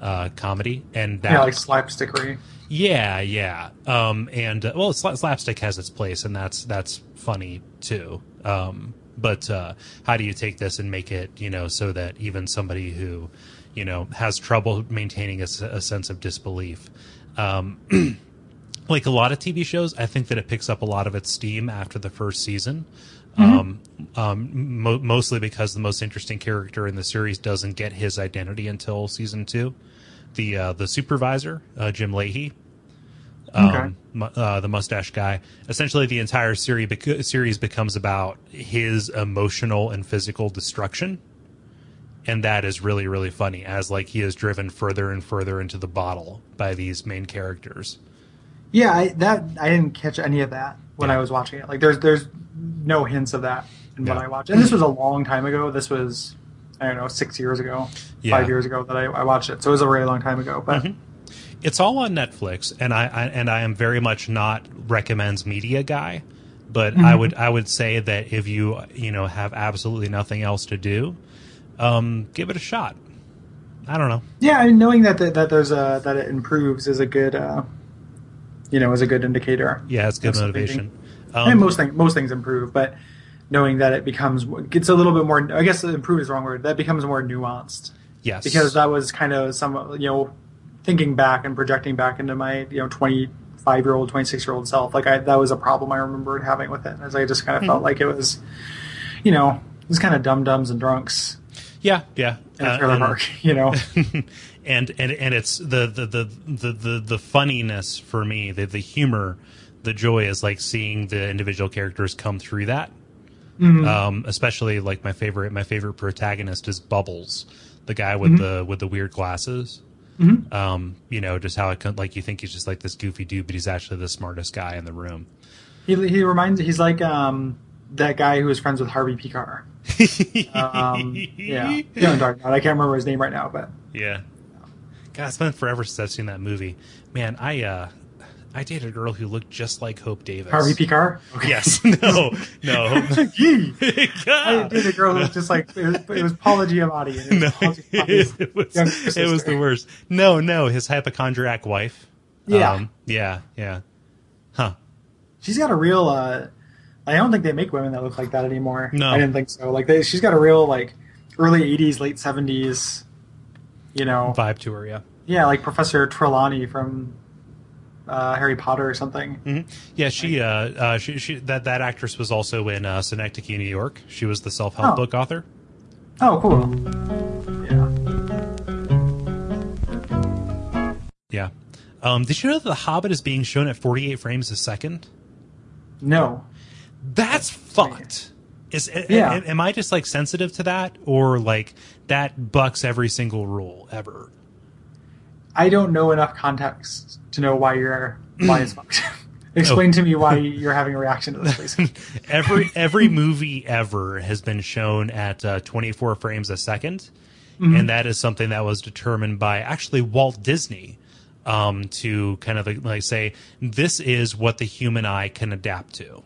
uh, comedy and that yeah like slapstickery. Yeah, yeah. Um, and uh, well, slapstick has its place, and that's that's funny too. Um, but uh, how do you take this and make it you know so that even somebody who you know has trouble maintaining a, a sense of disbelief um, <clears throat> like a lot of TV shows, I think that it picks up a lot of its steam after the first season. Mm-hmm. Um, um, mo- mostly because the most interesting character in the series doesn't get his identity until season two. The uh, the supervisor, uh, Jim Lahey, um, okay. uh, the mustache guy. Essentially, the entire series bec- series becomes about his emotional and physical destruction and that is really really funny as like he is driven further and further into the bottle by these main characters yeah I, that i didn't catch any of that when yeah. i was watching it like there's there's no hints of that in yeah. what i watched and this was a long time ago this was i don't know six years ago yeah. five years ago that I, I, watched it so it was a really long time ago but mm-hmm. it's all on netflix and I, I, and i am very much not recommends media guy but mm-hmm. i would i would say that if you you know have absolutely nothing else to do um, give it a shot. I don't know. Yeah, knowing that the, that there's a that it improves is a good, uh, you know, is a good indicator. Yeah, it's good motivation. Um, and most things most things improve, but knowing that it becomes gets a little bit more. I guess improve is the wrong word. That becomes more nuanced. Yes, because that was kind of some you know thinking back and projecting back into my you know twenty five year old, twenty six year old self. Like I, that was a problem I remembered having with it, as I just kind of mm-hmm. felt like it was, you know, it was kind of dumb dumbs and drunks yeah, yeah. Uh, trailer park, <laughs> you know. <laughs> and and and it's the the the the the, the funniness for me, the the humor, the joy is like seeing the individual characters come through that. Mm-hmm. Um, especially like my favorite my favorite protagonist is Bubbles, the guy with mm-hmm. the with the weird glasses. Mm-hmm. Um, you know, just how it like you think he's just like this goofy dude, but he's actually the smartest guy in the room. He he reminds he's like um that guy who was friends with Harvey Pekar. <laughs> um, yeah, I'm talking. I can't remember his name right now, but yeah. God, it's been forever since I've seen that movie. Man, I uh, I dated a girl who looked just like Hope Davis. Harvey Pekar? Okay. Yes. <laughs> No. No. <laughs> <laughs> I dated a girl who was just like it was, it was Paula Giamatti. It was, no, it was, it was the worst. No, no, his hypochondriac wife. Yeah. Um, yeah. Yeah. Huh. She's got a real. uh I don't think they make women that look like that anymore. No, I didn't think so. Like they, she's got a real like early '80s, late '70s, you know, vibe to her. Yeah, yeah, like Professor Trelawney from uh, Harry Potter or something. Mm-hmm. Yeah, she, uh, uh, she, she, that that actress was also in uh, Synecdoche, New York. She was the self help oh. book author. Oh, cool. Yeah. Yeah. Um, did you know that The Hobbit is being shown at 48 frames a second? No. That's fucked. Is yeah. am I just like sensitive to that, or like that bucks every single rule ever? I don't know enough context to know why you're why it's fucked. <laughs> Explain oh. to me why you're having a reaction to this, please. <laughs> every every movie ever has been shown at uh, 24 frames a second, and that is something that was determined by actually Walt Disney um, to kind of like say this is what the human eye can adapt to.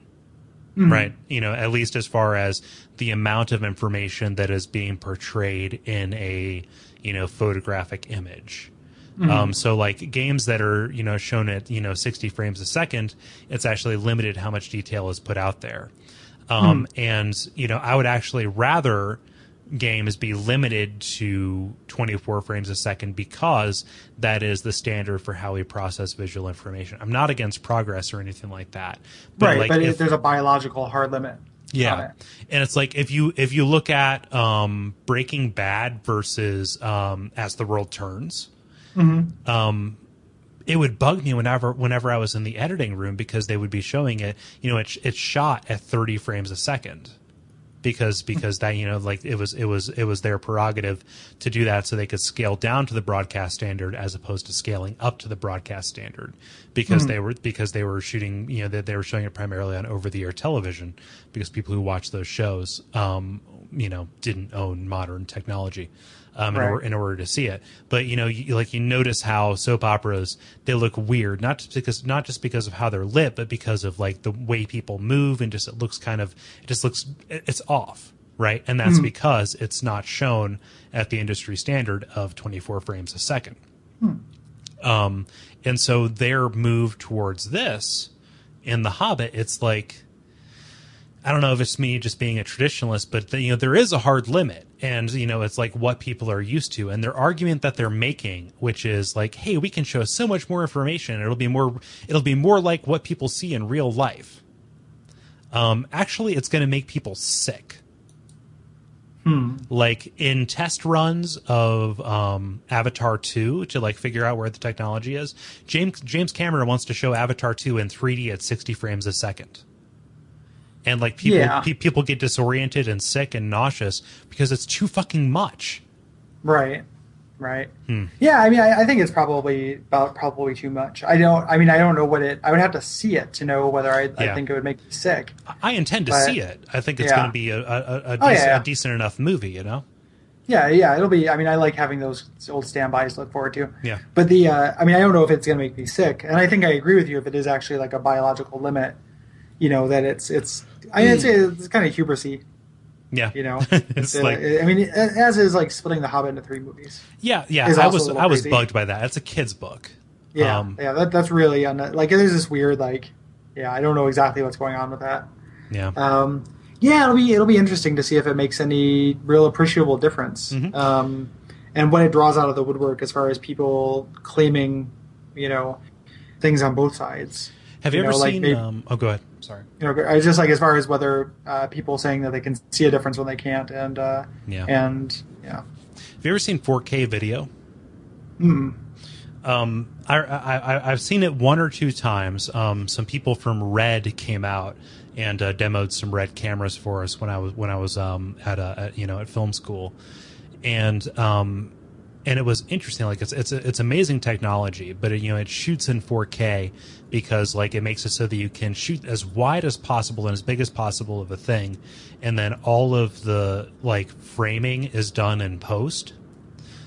Right, you know, at least as far as the amount of information that is being portrayed in a you know photographic image. Um, so like games that are you know shown at you know 60 frames a second, it's actually limited how much detail is put out there. Um, And you know I would actually rather games be limited to 24 frames a second because that is the standard for how we process visual information. I'm not against progress or anything like that, right, like but if- there's a biological hard limit. yeah, it. and it's like if you if you look at um, Breaking Bad versus um, As the World Turns, um, it would bug me whenever whenever I was in the editing room because they would be showing it. You know, it's it's shot at thirty frames a second because because that you know like it was it was it was their prerogative to do that so they could scale down to the broadcast standard as opposed to scaling up to the broadcast standard because they were because they were shooting you know that they, were showing it primarily on over the air television because people who watch those shows um you know didn't own modern technology um, in, Right. order, in order to see it. But you know, you, like you notice how soap operas they look weird, not just because not just because of how they're lit, but because of like the way people move and just it looks kind of it just looks it's off, right? And that's because it's not shown at the industry standard of 24 frames a second. Um, and so their move towards this in The Hobbit, it's like I don't know if it's me just being a traditionalist, but you know there is a hard limit, and you know it's like what people are used to, and their argument that they're making, which is like, hey, we can show so much more information, it'll be more, it'll be more like what people see in real life. Um, actually, it's going to make people sick. Like in test runs of um, Avatar two to like figure out where the technology is, James James Cameron wants to show Avatar two in 3D at 60 frames a second and like people Yeah. pe- people get disoriented and sick and nauseous because it's too fucking much. Right. Right. Hmm. Yeah, I mean, I, I think it's probably about probably too much. I don't. I mean, I don't know what it. I would have to see it to know whether I, I think it would make me sick. I intend to But- see it. I think it's yeah. going to be a a, a, Oh, yeah, yeah. a decent enough movie. You know. Yeah, yeah, it'll be. I mean, I like having those old standbys to look forward to. Yeah. But the, uh, I mean, I don't know if it's going to make me sick, and I think I agree with you if it is actually like a biological limit. You know that it's it's. I mean, it's, it's kind of hubrisy. Yeah. You know, <laughs> it's uh, like I mean, as is like splitting the Hobbit into three movies. yeah yeah. I was I was crazy. bugged by that. It's a kid's book. Yeah, Um, yeah, that, that's really un- like there's this weird like, yeah, I don't know exactly what's going on with that. Yeah. Um, yeah, it'll be it'll be interesting to see if it makes any real appreciable difference, Mhm. um, and what it draws out of the woodwork as far as people claiming, you know, things on both sides. Have you, you ever know, like seen? they- um, oh, go ahead. Sorry. You know, I just like as far as whether uh, people saying that they can see a difference when they can't, and uh, Yeah. and yeah, Have you ever seen 4K video? mm, Um, I, I, I- I've seen it one or two times. Um, some people from Red came out and uh, demoed some Red cameras for us when I was when I was um, at, a, at you know at film school, and um, and it was interesting. Like it's it's it's amazing technology, but it, you know it shoots in 4K because like it makes it so that you can shoot as wide as possible and as big as possible of a thing, and then all of the like framing is done in post.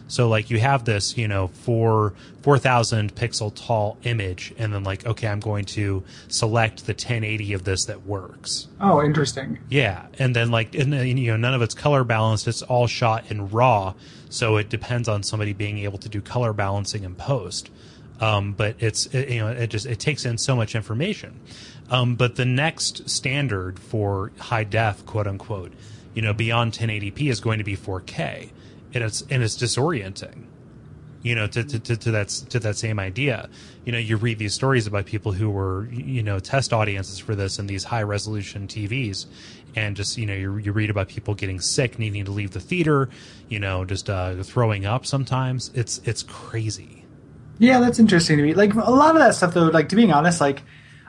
So like you have this, you know, four four thousand pixel tall image, and then like, okay, I'm going to select the 1080 of this that works. oh, interesting. Yeah, and then like, and then, you know, none of it's color balanced. It's all shot in raw, so it depends on somebody being able to do color balancing in post. Um, but it's it, you know, it just it takes in so much information. Um, but the next standard for high def, quote unquote, you know, beyond 1080p is going to be 4K, and it's and it's disorienting you know to, to, to, to that to that same idea you know you read these stories about people who were you know test audiences for this in these high resolution tvs and just you know you, you read about people getting sick needing to leave the theater you know just uh, throwing up sometimes it's it's crazy Yeah, that's interesting to me. Like a lot of that stuff, though. Like to being honest, like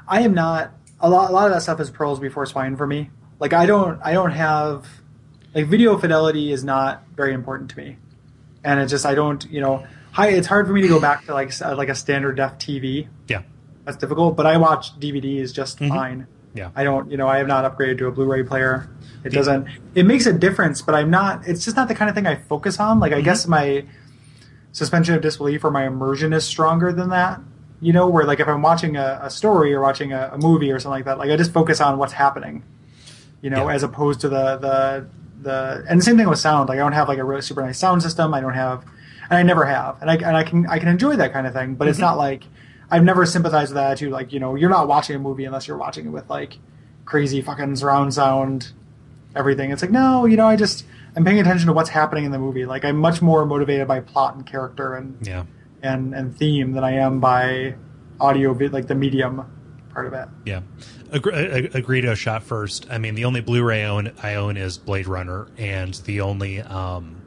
I am not a lot. A lot of that stuff is pearls before swine for me. Like I don't. I don't have like video fidelity is not very important to me, and it's just I don't. You know, hi. It's hard for me to go back to like like a standard def TV. yeah That's difficult. But I watch DVDs just Mhm. fine. yeah I don't. You know, I have not upgraded to a Blu-ray player. It doesn't. It makes a difference, but I'm not. It's just not the kind of thing I focus on. Like I Mm-hmm. guess my suspension of disbelief or my immersion is stronger than that. You know, where like if I'm watching a, a story or watching a, a movie or something like that, like I just focus on what's happening. You know, Yeah. as opposed to the the the and the same thing with sound. Like I don't have like a really super nice sound system. I don't have, and I never have. And I and I can I can enjoy that kind of thing, but it's Mm-hmm. not like I've never sympathized with that attitude. Like you know, you're not watching a movie unless you're watching it with like crazy fucking surround sound, everything. It's like no, you know, I just I'm paying attention to what's happening in the movie. Like I'm much more motivated by plot and character and Yeah. and and theme than I am by audio, like the medium part of it. Yeah. Ag- ag- Agreedo shot first. I mean, the only Blu-ray I own, I own is Blade Runner, and the only, um,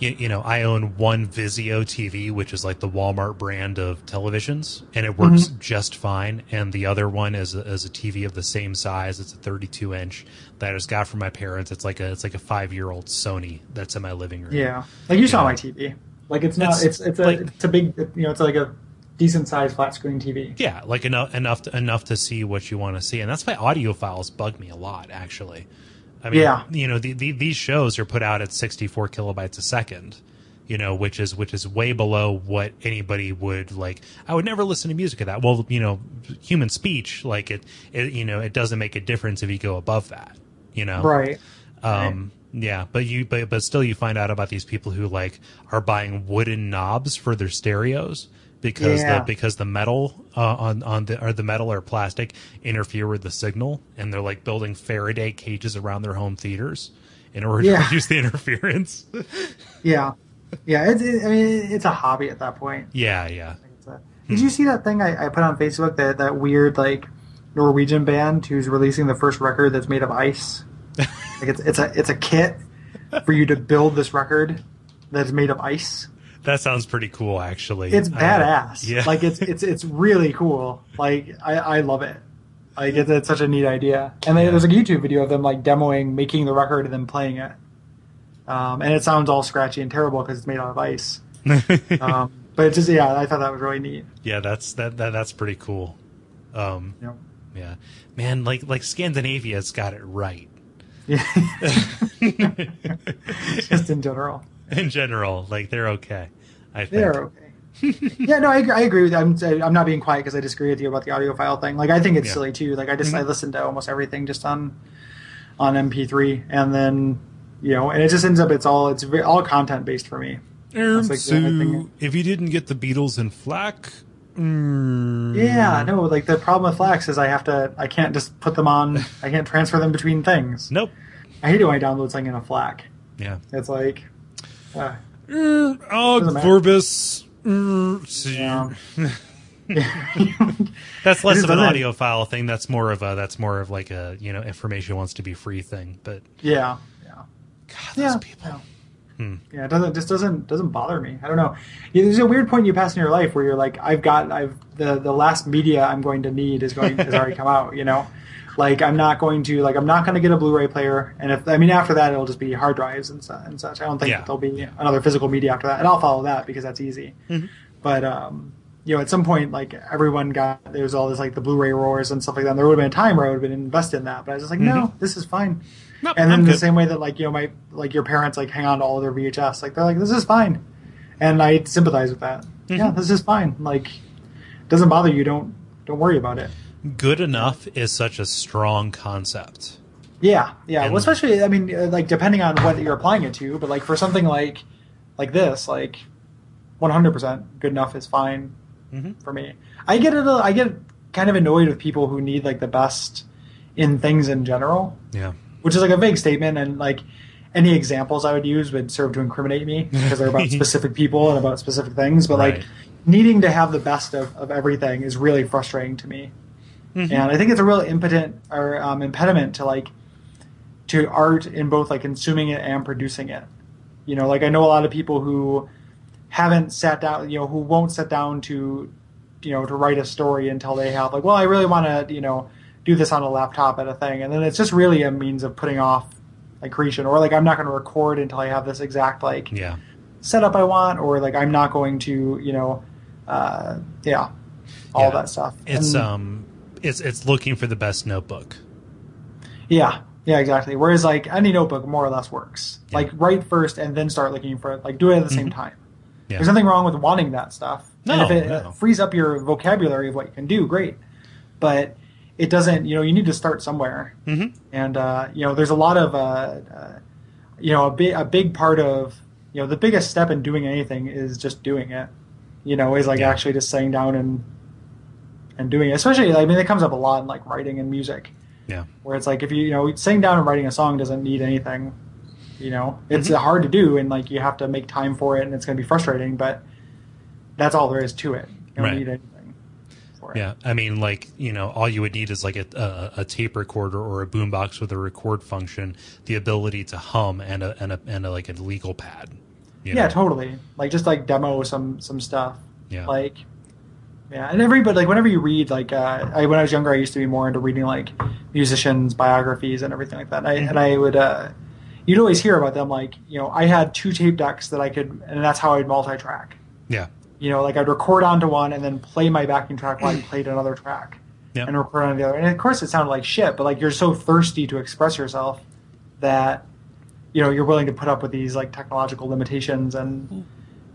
you, you know, I own one Vizio TV, which is like the Walmart brand of televisions, and it works mm-hmm. just fine. And the other one is a, is a TV of the same size. It's a 32 inch that I just got from my parents. It's like a it's like a five year old Sony that's in my living room. Yeah, like you saw my TV. Like it's not. It's It's it's a like- it's a big. You know, it's like a decent sized flat screen TV. Yeah, like enough enough to, enough to see what you want to see, and that's why audiophiles bug me a lot. Actually, I mean, Yeah. you know, the, the, these shows are put out at 64 kilobytes a second, you know, which is which is way below what anybody would like. I would never listen to music at that. Well, you know, human speech, like it, it you know, it doesn't make a difference if you go above that, you know, Right. um, yeah, but you, but but still, you find out about these people who like are buying wooden knobs for their stereos because Yeah. the because the metal uh, on on the or the metal or plastic interfere with the signal, and they're like building Faraday cages around their home theaters in order Yeah. to reduce the <laughs> interference. Yeah. Yeah. It's. It, I mean, it's a hobby at that point. yeah, yeah, a- did you see that thing I, I put on Facebook? That that weird like Norwegian band who's releasing the first record that's made of ice. <laughs> like it's it's a it's a kit for you to build this record that's made of ice. That sounds pretty cool, actually. It's I- badass. yeah, Like it's it's it's really cool. Like I, I love it. Like it's, it's such a neat idea. And then Yeah. there's a YouTube video of them like demoing making the record and then playing it. Um, and it sounds all scratchy and terrible because it's made out of ice. <laughs> Um, but it's just yeah, I thought that was really neat. yeah, that's that, that that's pretty cool. Um, You yeah, man, like like Scandinavia's got it right. Yeah. <laughs> just in general. <laughs> <laughs> in general, like they're okay. I think. They're okay. yeah, no, I agree, I agree with I'm I'm not being quiet because I disagree with you about the audiophile thing. Like I think it's Yeah. silly too. Like I just I Mhm. listen to almost everything just on on MP3 and then you know, and it just ends up it's all it's all content based for me. Um, like so, if you didn't get the Beatles in FLAC, mm, Yeah, no, like the problem with FLACs is I have to I can't just put them on <laughs> I can't transfer them between things. nope. I hate it when I download something in a FLAC. Yeah. It's like uh, Mm, oh. Vorbis. Mm. Yeah. <laughs> <laughs> That's less of an doesn't- audiophile thing. That's more of a that's more of like a you know information wants to be free thing. But yeah, yeah. God, those yeah, people. yeah. Hmm. Yeah, it doesn't just doesn't doesn't bother me. I don't know. There's a weird point you pass in your life where you're like, I've got I've the the last media I'm going to need is going has already come out. You know, like I'm not going to like I'm not going to get a Blu-ray player, and if I mean after that it'll just be hard drives and, su- and such. I don't think Yeah. there'll be another physical media after that, and I'll follow that because that's easy. Mhm. But um, you know, at some point, like everyone got there's all this like the Blu-ray roars and stuff like that. And there would have been a time where I would have been invested in that, but I was just like, no, this is fine. Nope, And then I'm the good. same way that like you know my like your parents like hang on to all their VHS, like they're like this is fine, and I sympathize with that. Mm-hmm. Yeah, this is fine. Like doesn't bother you. Don't don't worry about it. Good enough is such a strong concept. Yeah, yeah. And- well, especially I mean uh, like depending on what you're applying it to, but like for something like like this, like 100 percent good enough is fine Mhm. for me. I get it. I get kind of annoyed with people who need like the best in things in general. Yeah. which is like a vague statement and like any examples I would use would serve to incriminate me because they're about <laughs> specific people and about specific things. But Right. like needing to have the best of, of everything is really frustrating to me. Mhm. And I think it's a real impotent or um, impediment to like to art in both like consuming it and producing it. You know, like I know a lot of people who haven't sat down, you know, who won't sit down to, you know, to write a story until they have like, well, I really want to, you know, do this on a laptop at a thing, and then it's just really a means of putting off like creation, or like I'm not going to record until I have this exact like Yeah. setup I want, or like I'm not going to, you know, uh, yeah, all Yeah. that stuff. It's And- um, it's it's looking for the best notebook. Yeah, Yeah, exactly. Whereas like any notebook more or less works. Yeah. Like write first and then start looking for it. Like do it at the same time. Yeah. There's nothing wrong with wanting that stuff. and No, if it no. frees up your vocabulary of what you can do, great. But it doesn't. You know, you need to start somewhere. Mhm. And uh, you know, there's a lot of uh, uh, you know a big a big part of you know the biggest step in doing anything is just doing it. You know, is like Yeah. actually just sitting down and and doing it. Especially, I mean, it comes up a lot in like writing and music Yeah. where it's like if you you know sitting down and writing a song doesn't need anything you know it's Mm-hmm. hard to do and like you have to make time for it and it's going to be frustrating but that's all there is to it you don't Right. need anything for it Yeah, I mean, like you know, all you would need is like a, a, a tape recorder or a boombox with a record function, the ability to hum, and a and a and a, like a legal pad. you yeah know? totally like just like demo some some stuff Yeah. like yeah and everybody like whenever you read like uh I, when i was younger i used to be more into reading like musicians biographies and everything like that and i, and I would uh you'd always hear about them like you know i had two tape decks that i could and that's how i'd multi-track yeah, you know, like I'd record onto one and then play my backing track while I <clears throat> played another track Yeah. and record on the other. And of course, it sounded like shit, but like you're so thirsty to express yourself that you know you're willing to put up with these like technological limitations and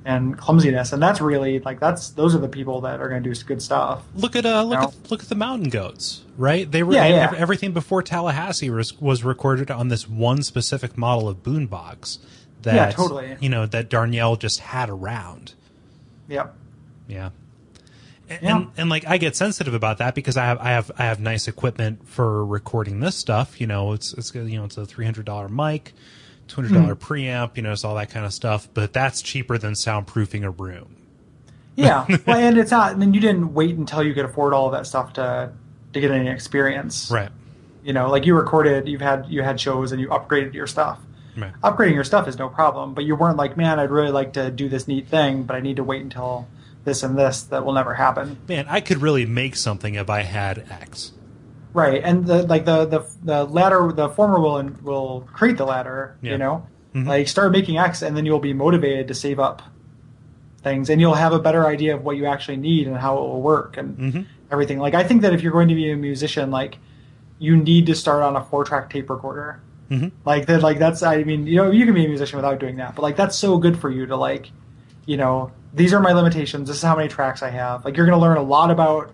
and clumsiness, and that's really like that's those are the people that are going to do good stuff. Look at uh, look at look at the Mountain Goats, right? They were Yeah, yeah. everything before Tallahassee was, was recorded on this one specific model of boombox that Yeah, totally. you know that Darnielle just had around. Yep. Yeah. And, Yeah. and and like I get sensitive about that because I have I have I have nice equipment for recording this stuff. You know, it's it's you know it's a three hundred dollar mic, two hundred dollar Hmm. preamp. You know, it's all that kind of stuff. But that's cheaper than soundproofing a room. Yeah. <laughs> well, and it's not. I mean, you didn't wait until you could afford all that stuff to to get any experience. Right. You know, like you recorded, you've had you had shows and you upgraded your stuff. Right. upgrading your stuff is no problem, but you weren't like, man, I'd really like to do this neat thing, but I need to wait until this and this that will never happen. Man, I could really make something if I had X. Right. And the like the the, the ladder the former will will create the ladder, Yeah. you know? Mhm. Like start making X and then you'll be motivated to save up things and you'll have a better idea of what you actually need and how it will work and Mhm. everything. Like I think that if you're going to be a musician, like you need to start on a four track tape recorder. Mhm. Like that, like that's. I mean, you know, you can be a musician without doing that, but like that's so good for you to like, you know, these are my limitations. This is how many tracks I have. Like you're going to learn a lot about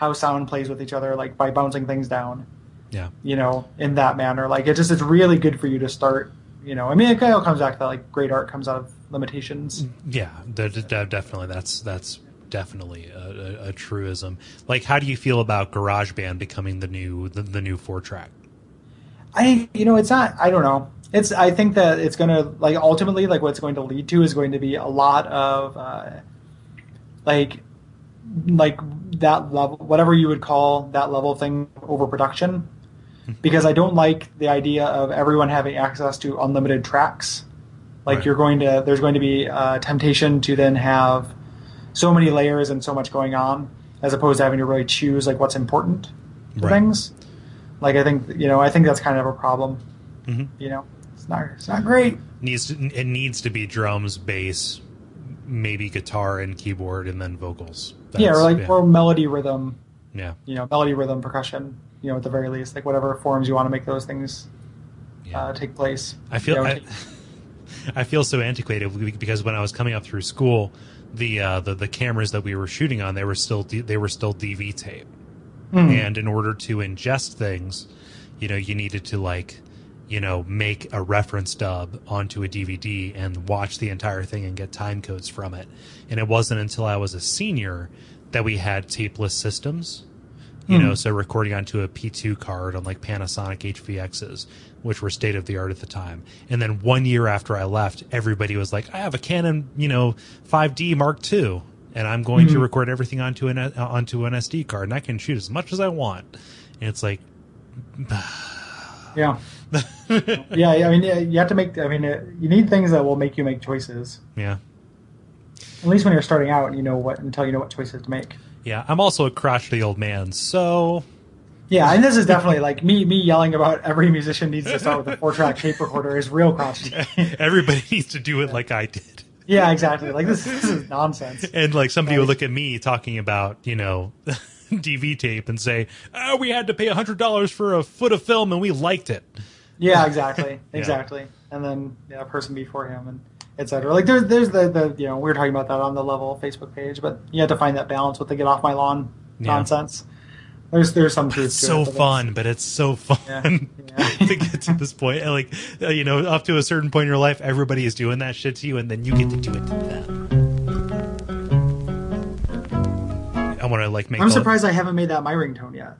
how sound plays with each other, like by bouncing things down. Yeah. You know, in that manner. Like it just it's really good for you to start. You know, I mean, it all comes back to that. Like great art comes out of limitations. Yeah, de- de- definitely. That's that's definitely a, a, a truism. Like, how do you feel about GarageBand becoming the new the, the new four track? I, you know, it's not. I don't know. It's. I think that it's going to like ultimately like what's going to lead to is going to be a lot of uh, like like that level, whatever you would call that level thing, overproduction. <laughs> Because I don't like the idea of everyone having access to unlimited tracks. Like Right. you're going to, there's going to be a temptation to then have so many layers and so much going on, as opposed to having to really choose like what's important for Right. things. Like I think you know, I think that's kind of a problem. Mhm. You know, it's not it's not great. Needs to, it needs to be drums, bass, maybe guitar and keyboard, and then vocals. Yeah, or like yeah. or melody rhythm. yeah, You know, melody rhythm percussion. You know, at the very least, like whatever forms you want to make those things yeah. uh, take place. I feel You know, I, take- <laughs> I feel so antiquated because when I was coming up through school, the uh, the the cameras that we were shooting on they were still D, they were still DV tape, Hmm. and in order to ingest things, you know, you needed to like, you know, make a reference dub onto a DVD and watch the entire thing and get time codes from it. And it wasn't until I was a senior that we had tapeless systems you Hmm. know, so recording onto a P2 card on like Panasonic HVXs, which were state of the art at the time. And then one year after I left, everybody was like, I have a Canon, you know, 5D Mark II, and I'm going to Mhm. record everything onto an onto an SD card, and I can shoot as much as I want. And it's like, <sighs> yeah, <laughs> yeah. I mean, you have to make. I mean, uh, you need things that will make you make choices. yeah. At least when you're starting out, and you know what until you know what choices to make. Yeah, I'm also a crotchety old man, so Yeah, and this is definitely like me. Me yelling about every musician needs to start with a four-track tape recorder is real crotchety. <laughs> everybody needs to do it like I did. yeah, exactly. Like this, this is nonsense. And like somebody would Right. look at me talking about, you know, <laughs> DV tape and say, "Oh, we had to pay a hundred dollars for a foot of film and we liked it." Yeah, exactly, <laughs> Yeah. exactly. And then yeah, a person before him and etc. Like there's there's the the you know we were talking about that on the level Facebook page, but you have to find that balance with the get off my lawn Yeah. nonsense. There's there's some truth It's to so it, but fun, but it's so fun <laughs> Yeah. To get to this point. Like, uh, you know, up to a certain point in your life, everybody is doing that shit to you, and then you get to do it to them. I want to like make. I'm surprised I haven't made that my ringtone yet.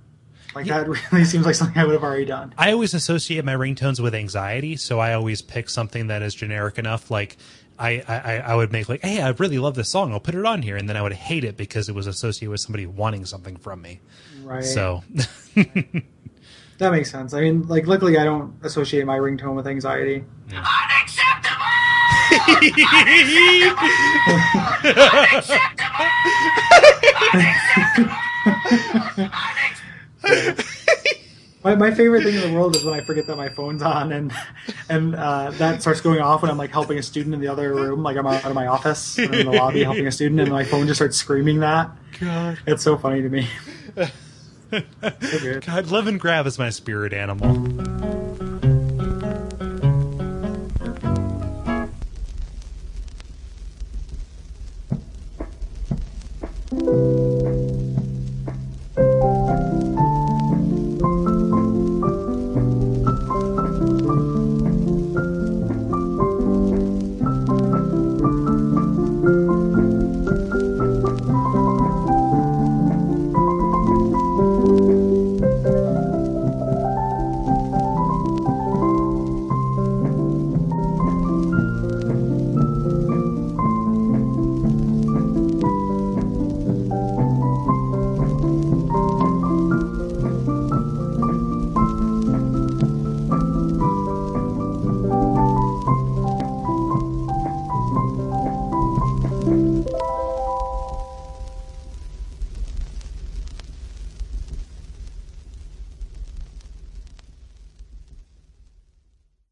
Like that <laughs> really seems like something I would have already done. I always associate my ringtones with anxiety, so I always pick something that is generic enough. Like I, I, I would make like, hey, I really love this song. I'll put it on here, and then I would hate it because it was associated with somebody wanting something from me. Right. So <laughs> that makes sense. I mean, like luckily I don't associate my ringtone with anxiety. <laughs> <laughs> My, my favorite thing in the world is when I forget that my phone's on and and uh, that starts going off when I'm like helping a student in the other room, like I'm out of my office in the lobby helping a student, and my phone just starts screaming that. God, It's so funny to me. <laughs> So. God, love and grab is my spirit animal.